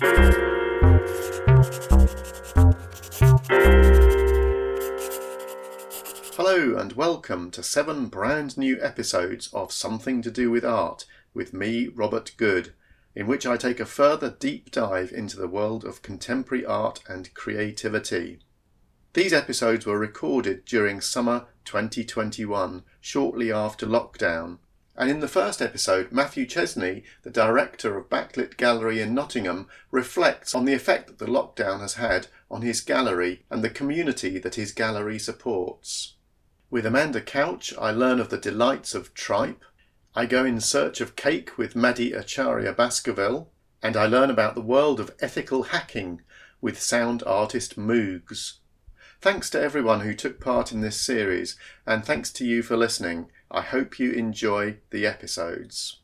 Hello, and welcome to seven brand new episodes of Something to Do with Art with me, Robert Good, in which I take a further deep dive into the world of contemporary art and creativity. These episodes were recorded during summer 2021, shortly after lockdown. And in the first episode, Matthew Chesney, the director of Backlit Gallery in Nottingham, reflects on the effect that the lockdown has had on his gallery and the community that his gallery supports. With Amanda Couch, I learn of the delights of tripe. I go in search of cake with Maddie Acharya Baskerville, and I learn about the world of ethical hacking with sound artist Moogs. Thanks to everyone who took part in this series, and thanks to you for listening. I hope you enjoy the episodes.